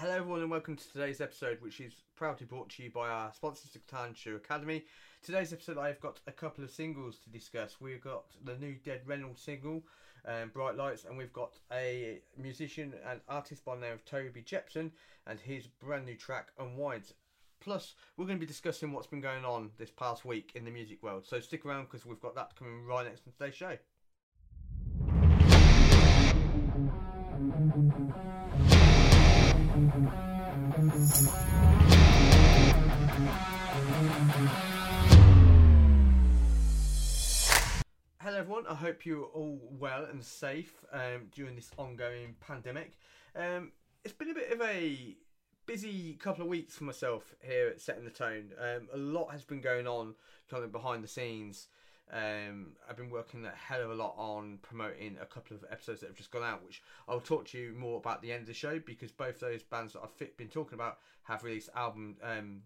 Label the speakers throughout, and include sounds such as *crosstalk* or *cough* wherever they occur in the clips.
Speaker 1: Hello, everyone, and welcome to today's episode, which is proudly brought to you by our sponsors, the Catan Shoe Academy. Today's episode, I've got a couple of singles to discuss. We've got the new Dead Reynolds single, um, Bright Lights, and we've got a musician and artist by the name of Toby Jepson and his brand new track, Unwind. Plus, we're going to be discussing what's been going on this past week in the music world. So stick around because we've got that coming right next to today's show. Hello, everyone. I hope you're all well and safe um, during this ongoing pandemic. Um, it's been a bit of a busy couple of weeks for myself here at Setting the Tone. Um, a lot has been going on kind of behind the scenes. Um, I've been working a hell of a lot on promoting a couple of episodes that have just gone out, which I'll talk to you more about at the end of the show because both those bands that I've been talking about have released album. Um,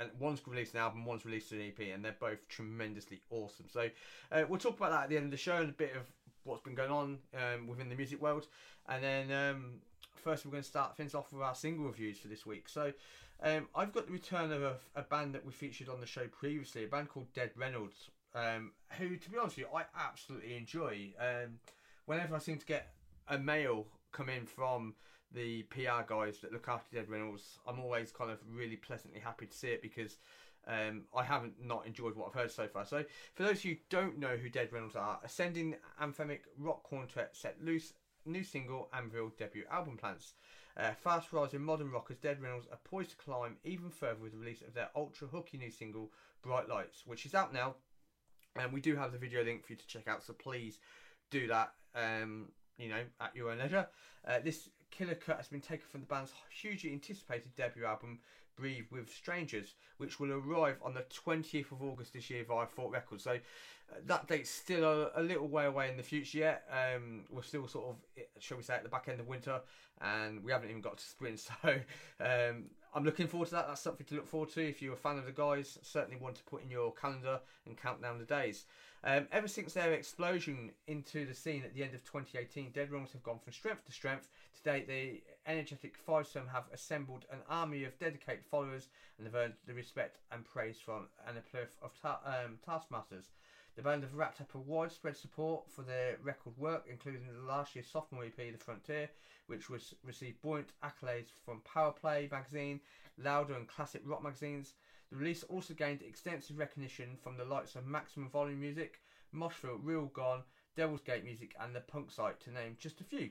Speaker 1: and one's released an album, one's released an EP, and they're both tremendously awesome. So uh, we'll talk about that at the end of the show and a bit of what's been going on um, within the music world, and then um, first we're going to start things off with our single reviews for this week. So um, I've got the return of a, a, band that we featured on the show previously, a band called Dead Reynolds, um, who, to be honest with you, I absolutely enjoy. Um, whenever I seem to get a mail come in from the PR guys that look after Dead Reynolds, I'm always kind of really pleasantly happy to see it because um, I haven't not enjoyed what I've heard so far. So, for those who don't know who Dead Reynolds are, ascending anthemic rock quartet set loose new single Anvil debut album plans. Uh, fast rising modern rockers Dead Reynolds are poised to climb even further with the release of their ultra hooky new single Bright Lights, which is out now. And we do have the video link for you to check out, so please do that. Um, you know, at your own leisure. Uh, this killer cut has been taken from the band's hugely anticipated debut album, Breathe with Strangers, which will arrive on the 20th of August this year via Fort Records. So uh, that date's still a, a, little way away in the future yet. Um, we're still sort of, shall we say, at the back end of winter, and we haven't even got to spring. *laughs* So um, I'm looking forward to that. That's something to look forward to. If you're a fan of the guys, certainly want to put in your calendar and count down the days. Um, ever since their explosion into the scene at the end of 2018, Dead Reynolds have gone from strength to strength. Today, the energetic fivesome have assembled an army of dedicated followers and have earned the respect and praise from an uplift of ta- um, taskmasters. The band have wrapped up a widespread support for their record work, including the last year's sophomore EP, The Frontier, which was received buoyant accolades from Power Play magazine, Louder and Classic Rock magazines. The release also gained extensive recognition from the likes of Maximum Volume Music, Moshville, Real Gone, Devil's Gate Music, and the Punk Site, to name just a few.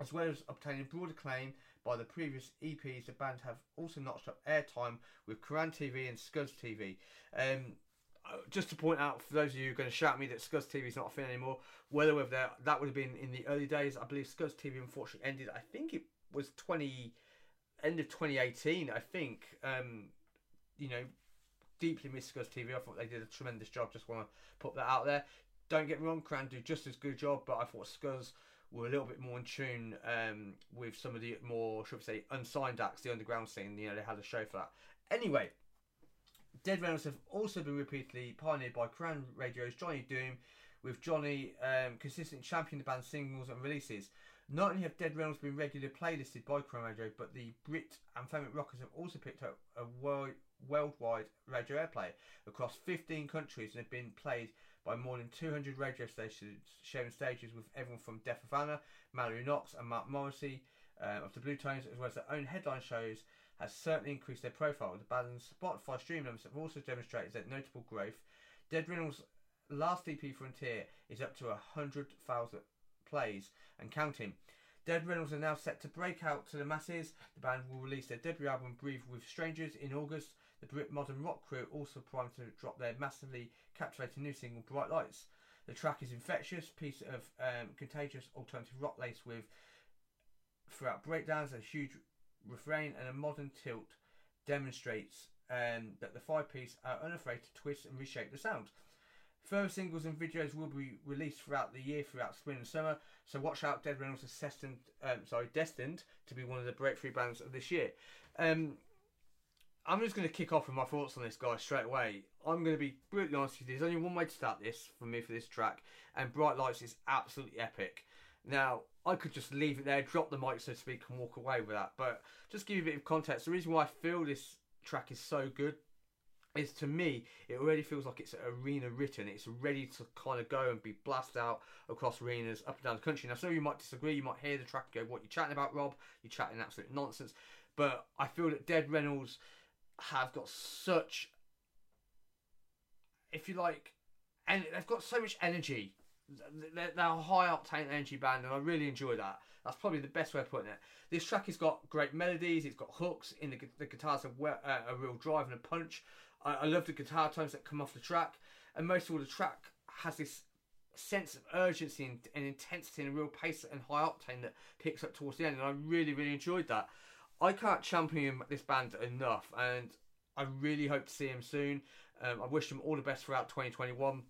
Speaker 1: As well as obtaining broad acclaim by the previous EPs, the band have also notched up airtime with Kerrang TV and Scuzz TV. Um, just to point out for those of you who are going to shout at me that Scuzz TV is not a thing anymore, whether with that that would have been in the early days. I believe Scuzz TV unfortunately ended. I think it was twenty end of twenty eighteen. I think. Um, you know, deeply miss Scuzz TV. I thought they did a tremendous job. Just want to put that out there. Don't get me wrong, Kerrang do just as good job, but I thought Scuzz were a little bit more in tune um, with some of the more, should we say, unsigned acts, the underground scene. You know, they had a show for that. Anyway, Dead Reynolds have also been repeatedly pioneered by Kerrang Radio's Johnny Doom, with Johnny um, consistently championing the band's singles and releases. Not only have Dead Reynolds been regularly playlisted by Kerrang Radio, but the Brit and Anthemic Rockers have also picked up a world, worldwide radio airplay across 15 countries and have been played by more than 200 radio stations, sharing stages with everyone from Def Havana, Mallory Knox, and Mark Morrissey uh, of the Bluetones, as well as their own headline shows, has certainly increased their profile. The band's Spotify stream numbers have also demonstrated that notable growth. Dead Reynolds' last EP Frontier is up to 100,000 plays and counting. Dead Reynolds are now set to break out to the masses. The band will release their debut album Breathe with Strangers in August. The Brit modern rock crew also primed to drop their massively captivating new single Bright Lights. The track is infectious, piece of um, contagious alternative rock laced with throughout breakdowns, a huge refrain and a modern tilt demonstrates um, that the five piece are unafraid to twist and reshape the sound. Further singles and videos will be released throughout the year, throughout spring and summer. So watch out, Dead Reynolds is destined, um, sorry, destined to be one of the breakthrough bands of this year. Um, I'm just going to kick off with my thoughts on this guy straight away. I'm going to be brutally honest with you. There's only one way to start this for me for this track, and Bright Lights is absolutely epic. Now, I could just leave it there, drop the mic, so to speak, and walk away with that. But just give you a bit of context. The reason why I feel this track is so good is to me, it already feels like it's arena written. It's ready to kind of go and be blasted out across arenas up and down the country. Now, some of you might disagree. You might hear the track go, "What you chatting about, Rob? You're chatting absolute nonsense." But I feel that Dead Reynolds have got such, if you like, and they've got so much energy. They're, they're a high octane energy band, and I really enjoy that. That's probably the best way of putting it. This track has got great melodies. It's got hooks in the the guitars have uh, a real drive and a punch. I, I love the guitar tones that come off the track, and most of all, the track has this sense of urgency and, and, intensity and a real pace and high octane that picks up towards the end, and I really, really enjoyed that. I can't champion this band enough, and I really hope to see him soon. Um, I wish them all the best throughout 2021.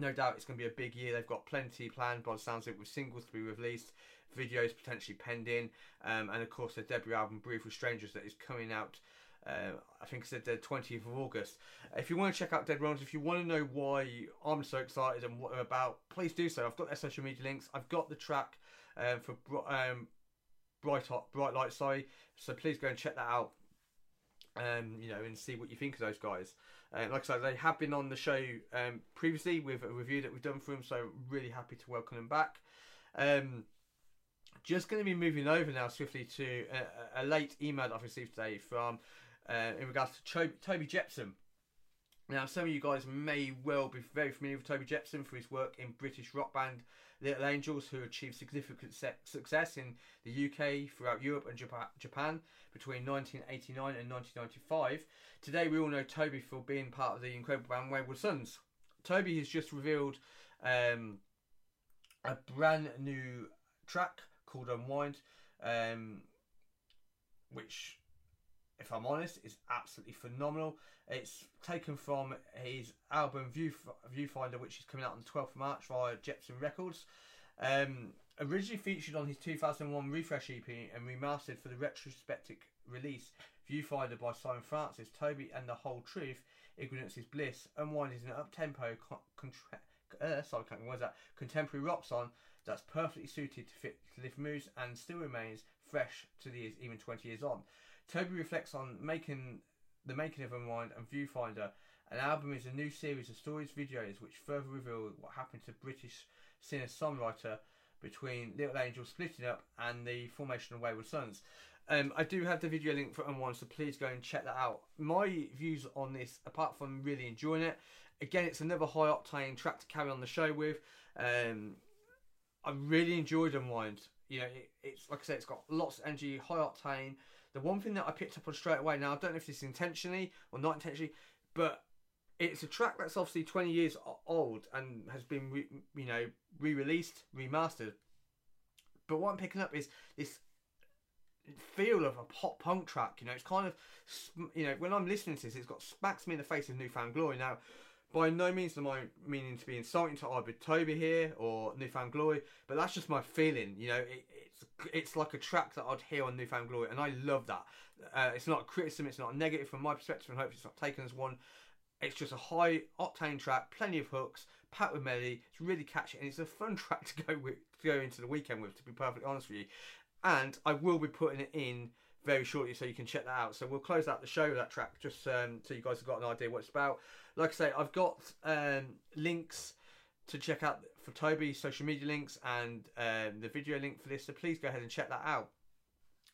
Speaker 1: No doubt it's going to be a big year. They've got plenty planned by the sounds of it with singles to be released, videos potentially pending, um, and of course their debut album Breathe with Strangers that is coming out uh, I think it's the 20th of August. If you want to check out Dead Runs, if you want to know why I'm so excited and what I'm about, please do so. I've got their social media links. I've got the track um, for um, Bright Hot, Bright Light, sorry. So please go and check that out. Um, you know, and see what you think of those guys. Uh, like I said, they have been on the show um, previously with a review that we've done for them, so really happy to welcome them back. Um, just going to be moving over now swiftly to a, a, late email that I've received today from uh, in regards to Cho- Toby Jepson. Now, some of you guys may well be very familiar with Toby Jepson for his work in British rock band Little Angels, who achieved significant success in the UK, throughout Europe, and Japan between 1989 and 1995. Today, we all know Toby for being part of the incredible band Wayward Sons. Toby has just revealed um, a brand new track called Unwind, um, which if I'm honest, is absolutely phenomenal. It's taken from his album View Viewfinder, which is coming out on the 12th of March via Jepson Records. Um, originally featured on his 2001 Refresh EP and remastered for the retrospective release Viewfinder by Simon Francis, Toby and the Whole Truth, Ignorance is Bliss, Unwind is an up-tempo, uh, sorry, can't that, contemporary rock song that's perfectly suited to fit to live moves and still remains fresh to the years, even 20 years on. Toby reflects on making the making of Unwind and Viewfinder. An album is a new series of stories, videos which further reveal what happened to British singer-songwriter between Little Angel splitting up and the formation of Wayward Sons. Um, I do have the video link for Unwind, so please go and check that out. My views on this, apart from really enjoying it, again, it's another high octane track to carry on the show with. Um, I really enjoyed Unwind. You know, it, it's like I said, it's got lots of energy, high octane. The one thing that I picked up on straight away, now I don't know if this is intentionally or not intentionally, but it's a track that's obviously 20 years old and has been, re, you know, re-released, remastered. But what I'm picking up is this feel of a pop punk track. You know, it's kind of, you know, when I'm listening to this, it's got smacks me in the face of New Found Glory. Now, by no means am I meaning to be insulting to either Toby here or New Found Glory, but that's just my feeling. You know, it, it's it's like a track that I'd hear on New Found Glory, and I love that. Uh, it's not a criticism, it's not negative from my perspective, and hopefully it's not taken as one. It's just a high octane track, plenty of hooks, packed with melody. It's really catchy, and it's a fun *laughs* track to go with to go into the weekend with. To be perfectly honest with you, and I will be putting it in very shortly, so you can check that out. So we'll close out the show with that track, just um, so you guys have got an idea what it's about. Like I say, I've got um, links to check out for Toby, social media links, and um, the video link for this. So please go ahead and check that out.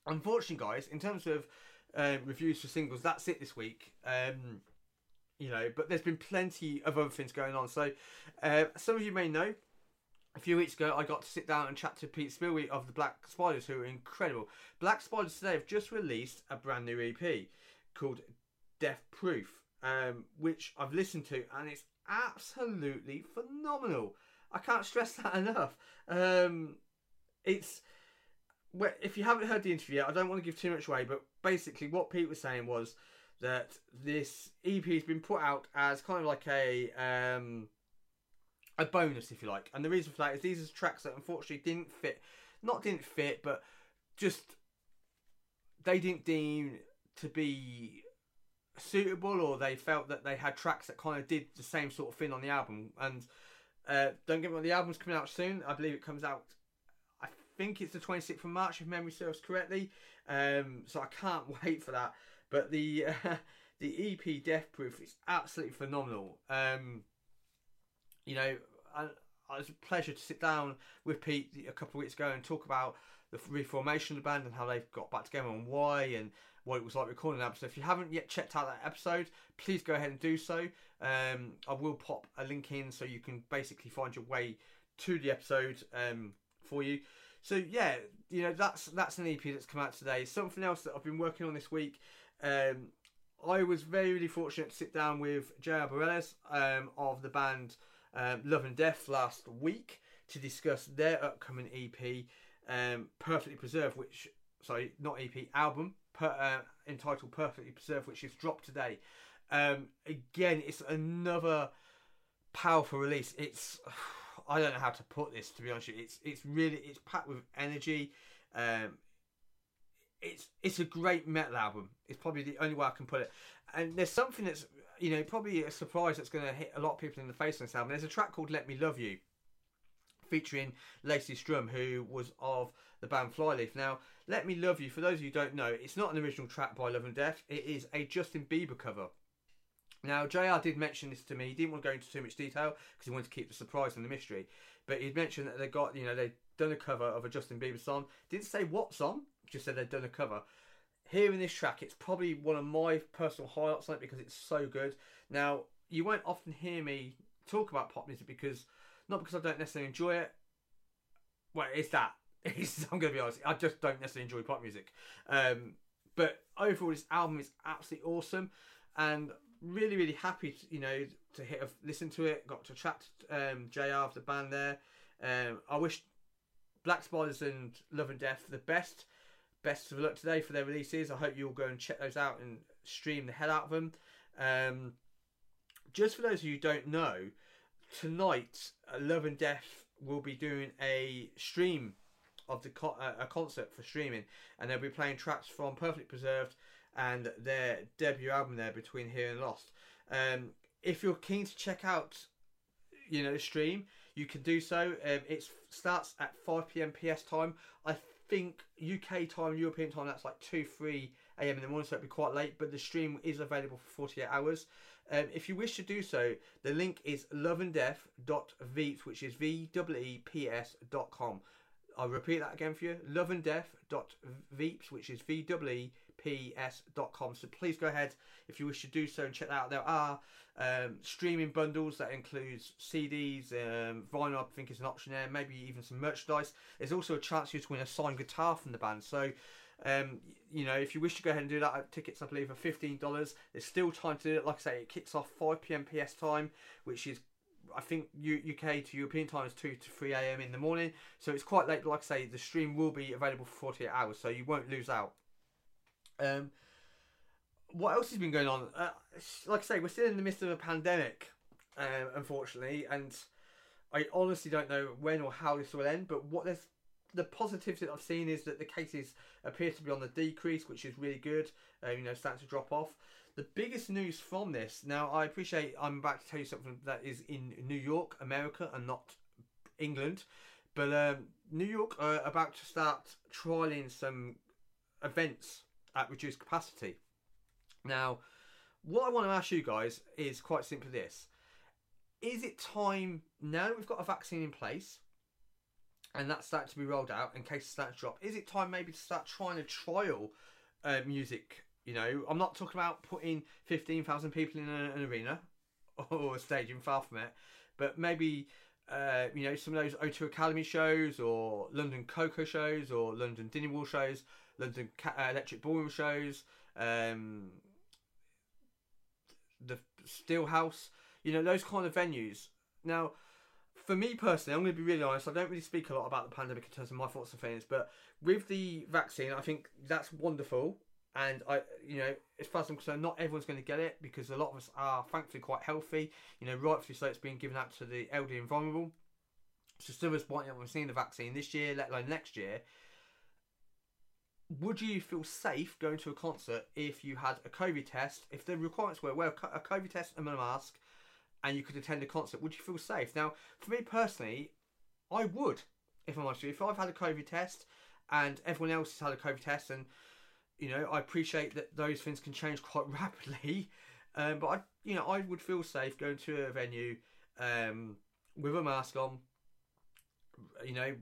Speaker 1: Unfortunately, guys, in terms of uh, reviews for singles, that's it this week. Um, you know, but there's been plenty of other things going on. So uh, some of you may know a few weeks ago, I got to sit down and chat to Pete Spiby of the Black Spiders, who are incredible. Black Spiders today have just released a brand new EP called Death Proof, um, which I've listened to, and it's absolutely phenomenal. I can't stress that *laughs* enough. Um, it's if you haven't heard the interview yet, I don't want to give too much away, but basically, what Pete was saying was that this EP has been put out as kind of like a um, a bonus, if you like. And the reason for that is these are tracks that unfortunately didn't fit, not didn't fit, but just they didn't deem to be suitable, or they felt that they had tracks that kind of did the same sort of thing on the album. And uh, don't get me wrong, the album's coming out soon. I believe it comes out I think it's the 26th of March, if memory serves correctly. Um, so I can't *laughs* wait for that. But the uh, *laughs* the EP Death Proof is absolutely phenomenal. Um, you know, I, it was a pleasure to sit down with Pete a couple of weeks ago and talk about the reformation of the band and how they've got back together and why and what it was like recording that. So if you haven't yet checked out that episode, please go ahead and do so. Um, I will pop a link in so you can basically find your way to the episode um, for you. So yeah, you know that's that's an EP that's come out today. Something else that I've been working on this week. Um, I was very really fortunate to sit down with J.R. Bareis um, of the band um, Love and Death last week to discuss their upcoming EP, um, Perfectly Preserved, which sorry not EP album per, uh, entitled Perfectly Preserved, which is dropped today. Um, again, it's another powerful release. It's *sighs* I don't know how to put this to be honest. It's it's really it's packed with energy. Um, it's it's a great metal album. It's probably the only way I can put it. And there's something that's you know probably a surprise that's going to hit a lot of people in the face on this album. There's a track called "Let Me Love You," featuring Lacey Sturm, who was of the band Flyleaf. Now, "Let Me Love You," for those of you who don't know, it's not an original track by Love and Death. It is a Justin Bieber cover. Now, JR did mention this to me. He didn't want to go into too much detail because he wanted to keep the surprise and the mystery. But he'd mentioned that they got, you know, they'd done a cover of a Justin Bieber song. Didn't say what song, just said they'd done a cover. Hearing this track, it's probably one of my personal highlights on it because it's so good. Now, you won't often hear me talk about pop music because, not because I don't necessarily enjoy it. Well, it's that. *laughs* It's, I'm going to be honest. I just don't necessarily enjoy pop music. Um, but overall, this album is absolutely awesome. And really, really happy, to, you know, to hit have listened to it. Got to chat to um, Jr. of the band there. Um, I wish Black Spiders and Love and Death the best. Best of luck today for their releases. I hope you'll go and check those out and stream the hell out of them. Um, just for those of you who don't know, tonight uh, Love and Death will be doing a stream of the co- uh, a concert for streaming, and they'll be playing tracks from Perfectly Preserved and their debut album there, Between Here and Lost. Um, if you're keen to check out, you know, stream, you can do so. Um, it starts at 5 p.m. PS time. I think UK time, European time, that's like 2, 3 a.m. in the morning, so it'll be quite late, but the stream is available for 48 hours. Um, if you wish to do so, the link is loveanddeath.veeps, which is V-E-E-P-S.com. I'll repeat that again for you, loveanddeath.veeps, which is V-E-E ps.com. So please go ahead if you wish to do so and check that out. There are um, streaming bundles that includes CDs, um, vinyl. I think is an option there. Maybe even some merchandise. There's also a chance you to win a signed guitar from the band. So. Um, you know, if you wish to go ahead and do that, tickets I believe are fifteen dollars. There's still time to do it. Like I say, it kicks off five pm PS time, which is I think UK to European time is 2 to 3 a.m. in the morning, so it's quite late. Like I say, the stream will be available for 48 hours, so you won't lose out. Um, what else has been going on? Uh, like I say, we're still in the midst of a pandemic, um, unfortunately, and I honestly don't know when or how this will end. But what there's the positives that I've seen is that the cases appear to be on the decrease, which is really good. Uh, you know, starting to drop off. The biggest news from this now, I appreciate I'm about to tell you something that is in New York, America, and not England. But um, New York are about to start trialing some events at reduced capacity. Now, what I want to ask you guys is quite simply this. Is it time, now that we've got a vaccine in place, and that's starting to be rolled out and cases start to drop, is it time maybe to start trying to trial uh, music? You know, I'm not talking about putting 15,000 people in an arena *laughs* or a stadium, far from it, but maybe uh, you know, some of those O2 Academy shows or London Koko shows or London Underworld shows London uh, Electric Ballroom shows, um, the Steelhouse, you know, those kind of venues. Now, for me personally, I'm going to be really honest. I don't really speak a lot about the pandemic in terms of my thoughts and feelings, but with the vaccine, I think that's wonderful. And I, you know, as far as I'm concerned, not everyone's going to get it because a lot of us are thankfully quite healthy. You know, rightfully so, it's being given out to the elderly and vulnerable. So still, as point, we've seen the vaccine this year, let alone next year would you feel safe going to a concert if you had a COVID test? If the requirements were well, a COVID test and a mask, and you could attend a concert, would you feel safe? Now, for me personally, I would. If I'm honest with you, if I've had a COVID test and everyone else has had a COVID test, and you know, I appreciate that those things can change quite *laughs* rapidly. Um, but I, you know, I would feel safe going to a venue um, with a mask on. You know,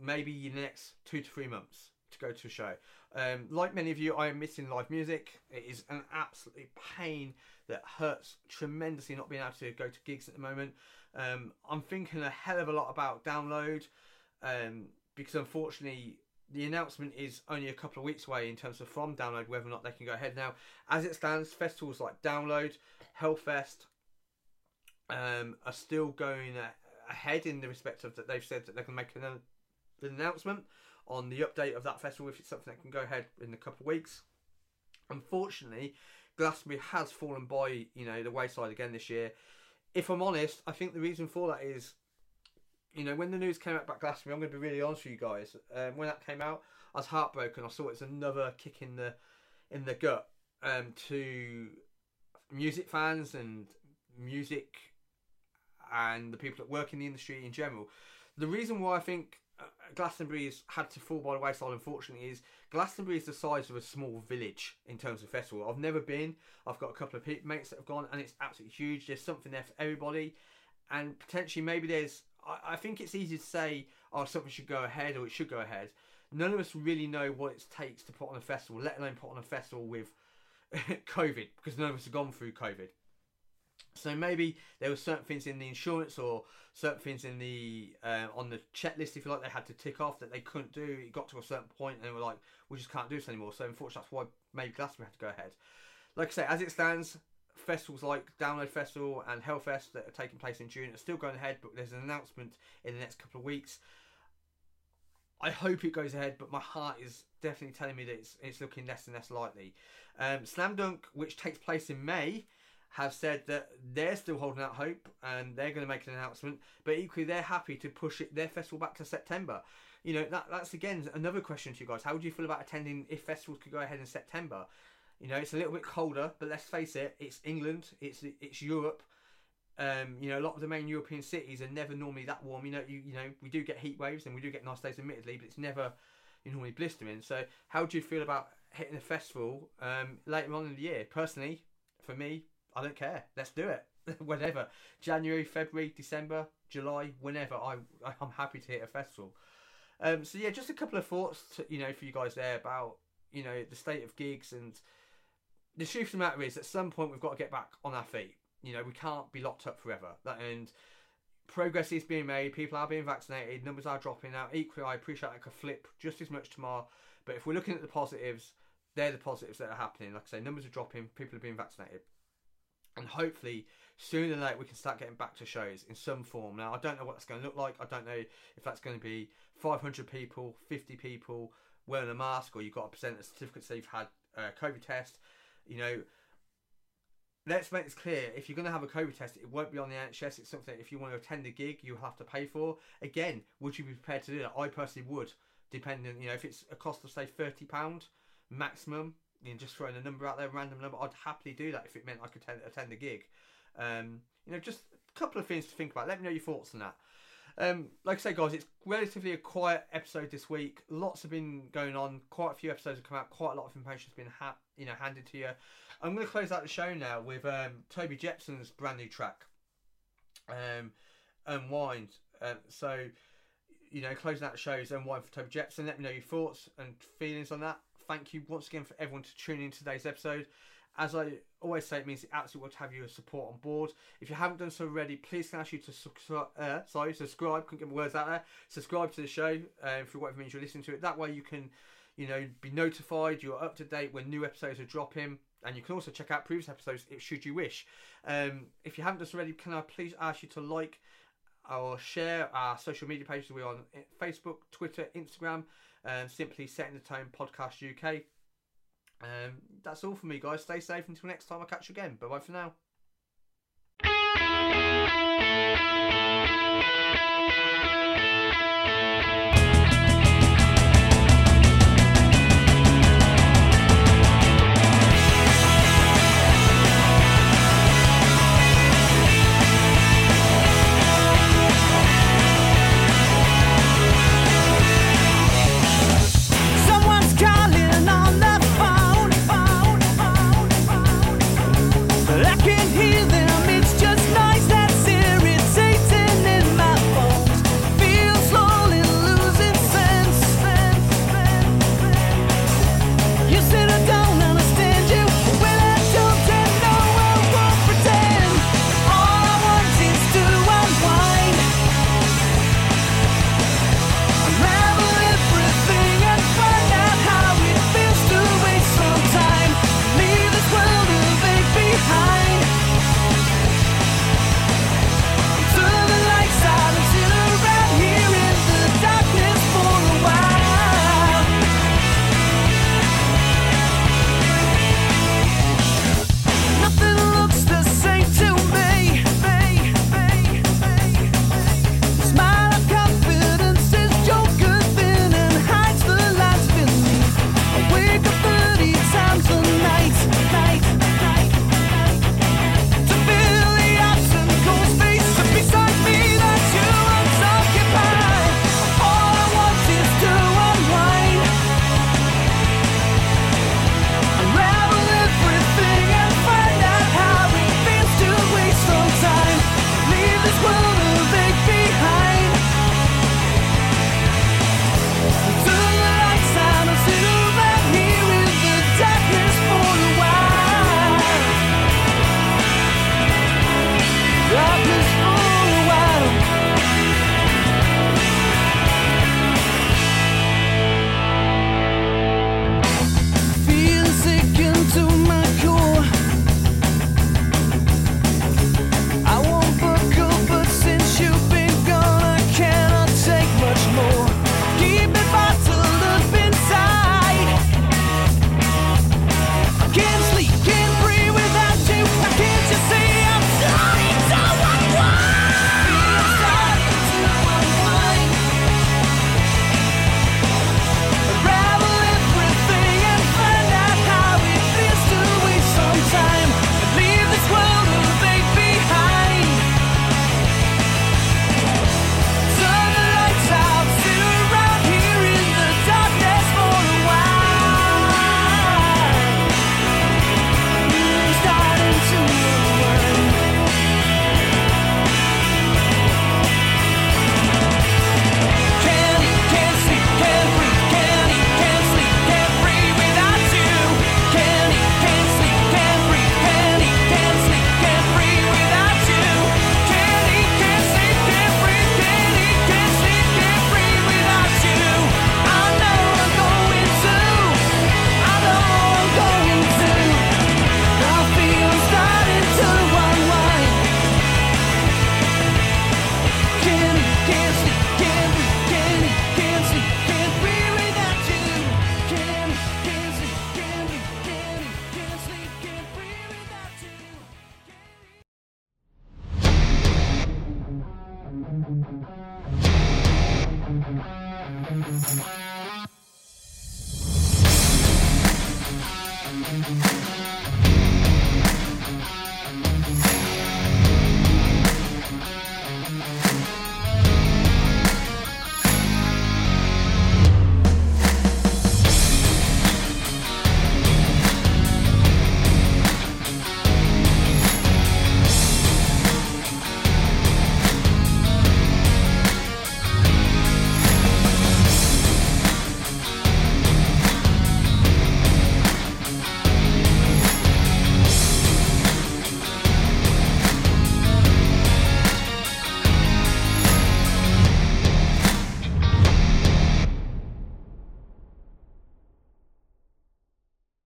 Speaker 1: maybe the next two to three months to go to a show. Um, like many of you, I am missing live music. It is an absolute pain that hurts tremendously not being able to go to gigs at the moment. Um, I'm thinking a hell of a lot about download um, because unfortunately the announcement is only a couple of weeks away in terms of from download whether or not they can go ahead now. As it stands, festivals like Download, Hellfest um, are still going ahead in the respect of that they've said that they can make an, an announcement on the update of that festival if it's something that can go ahead in a couple of weeks. Unfortunately, Glastonbury has fallen by you know the wayside again this year. If I'm honest, I think the reason for that is, you know, when the news came out about Glastonbury, I'm going to be really honest with you guys. Um, when that came out, I was heartbroken. I saw it as another kick in the in the gut um, to music fans and music and the people that work in the industry in general. The reason why I think uh, Glastonbury's had to fall by the wayside, unfortunately, is Glastonbury is the size of a small village in terms of festival. I've never been. I've got a couple of mates that have gone, and it's absolutely huge. There's something there for everybody, and potentially maybe there's. I, think it's easy to say, oh, something should go ahead or it should go ahead. None of us really know what it takes to put on a festival, let alone put on a festival with *laughs* COVID, because none of us have gone through COVID. So maybe there were certain things in the insurance or certain things in the uh, on the checklist, if you like, they had to tick off that they couldn't do. It got to a certain point and they were like, we just can't do this anymore. So unfortunately, that's why maybe Glastonbury had to go ahead. Like I say, as it stands, festivals like Download Festival and Hellfest that are taking place in June are still going ahead, but there's an announcement in the next couple of weeks. I hope it goes ahead, but my heart is definitely telling me that it's, it's looking less and less likely. Um, Slam Dunk, which takes place in May, have said that they're still holding out hope and they're going to make an announcement, but equally they're happy to push it their festival back to September. You know, that that's again another question to you guys. How would you feel about attending if festivals could go ahead in September? You know, it's a little bit colder, but let's face it, it's England, it's it's Europe. Um, you know, a lot of the main European cities are never normally that warm. You know, you you know, we do get heat waves and we do get nice days, admittedly, but it's never you normally blistering. So, how do you feel about hitting a festival um, later on in the year? Personally, for me, I don't care. Let's do it. *laughs* whenever. January, February, December, July, whenever. I I'm happy to hit a festival. Um, so yeah, just a couple of thoughts, to, you know, for you guys there about you know the state of gigs and the truth of the matter is, at some point we've got to get back on our feet. You know, we can't be locked up forever. That and progress is being made. People are being vaccinated. Numbers are dropping out. Equally, I appreciate that could flip just as much tomorrow. But if we're looking at the positives, they're the positives that are happening. Like I say, numbers are dropping. People are being vaccinated and hopefully sooner or later we can start getting back to shows in some form. Now I don't know what that's going to look like. I don't know if that's going to be 500 people, 50 people wearing a mask, or you've got to present a certificate so you've had a COVID test. You know, let's make this clear. If you're going to have a COVID test, it won't be on the NHS. It's something if you want to attend a gig, you'll have to pay for. Again, would you be prepared to do that? I personally would, depending. You know, if it's a cost of say 30 pound maximum you know, just throwing a number out there, random number, I'd happily do that if it meant I could attend, attend a gig. Um, you know, just a couple of things to think about. Let me know your thoughts on that. Um, like I say, guys, it's relatively a quiet episode this week. Lots have been going on. Quite a few episodes have come out. Quite a lot of information has been ha- you know handed to you. I'm going to close out the show now with um, Toby Jepson's brand new track, um, Unwind. Um, so, you know, closing out the show is Unwind for Toby Jepson. Let me know your thoughts and feelings on that thank you once again for everyone to tune in today's episode. As I always say, it means it absolutely to have your support on board. If you haven't done so already, please can I ask you to subscribe. Uh, sorry, subscribe. Couldn't get my words out there. Subscribe to the show uh, for whatever means you're listening to it. That way you can, you know, be notified. You're up to date when new episodes are dropping. And you can also check out previous episodes if should you wish. Um, if you haven't done so already, can I please ask you to like or share our social media pages? We're on Facebook, Twitter, Instagram um, simply setting the tone podcast UK. Um, that's all for me, guys. Stay safe until next time. I catch you again. Bye bye for now.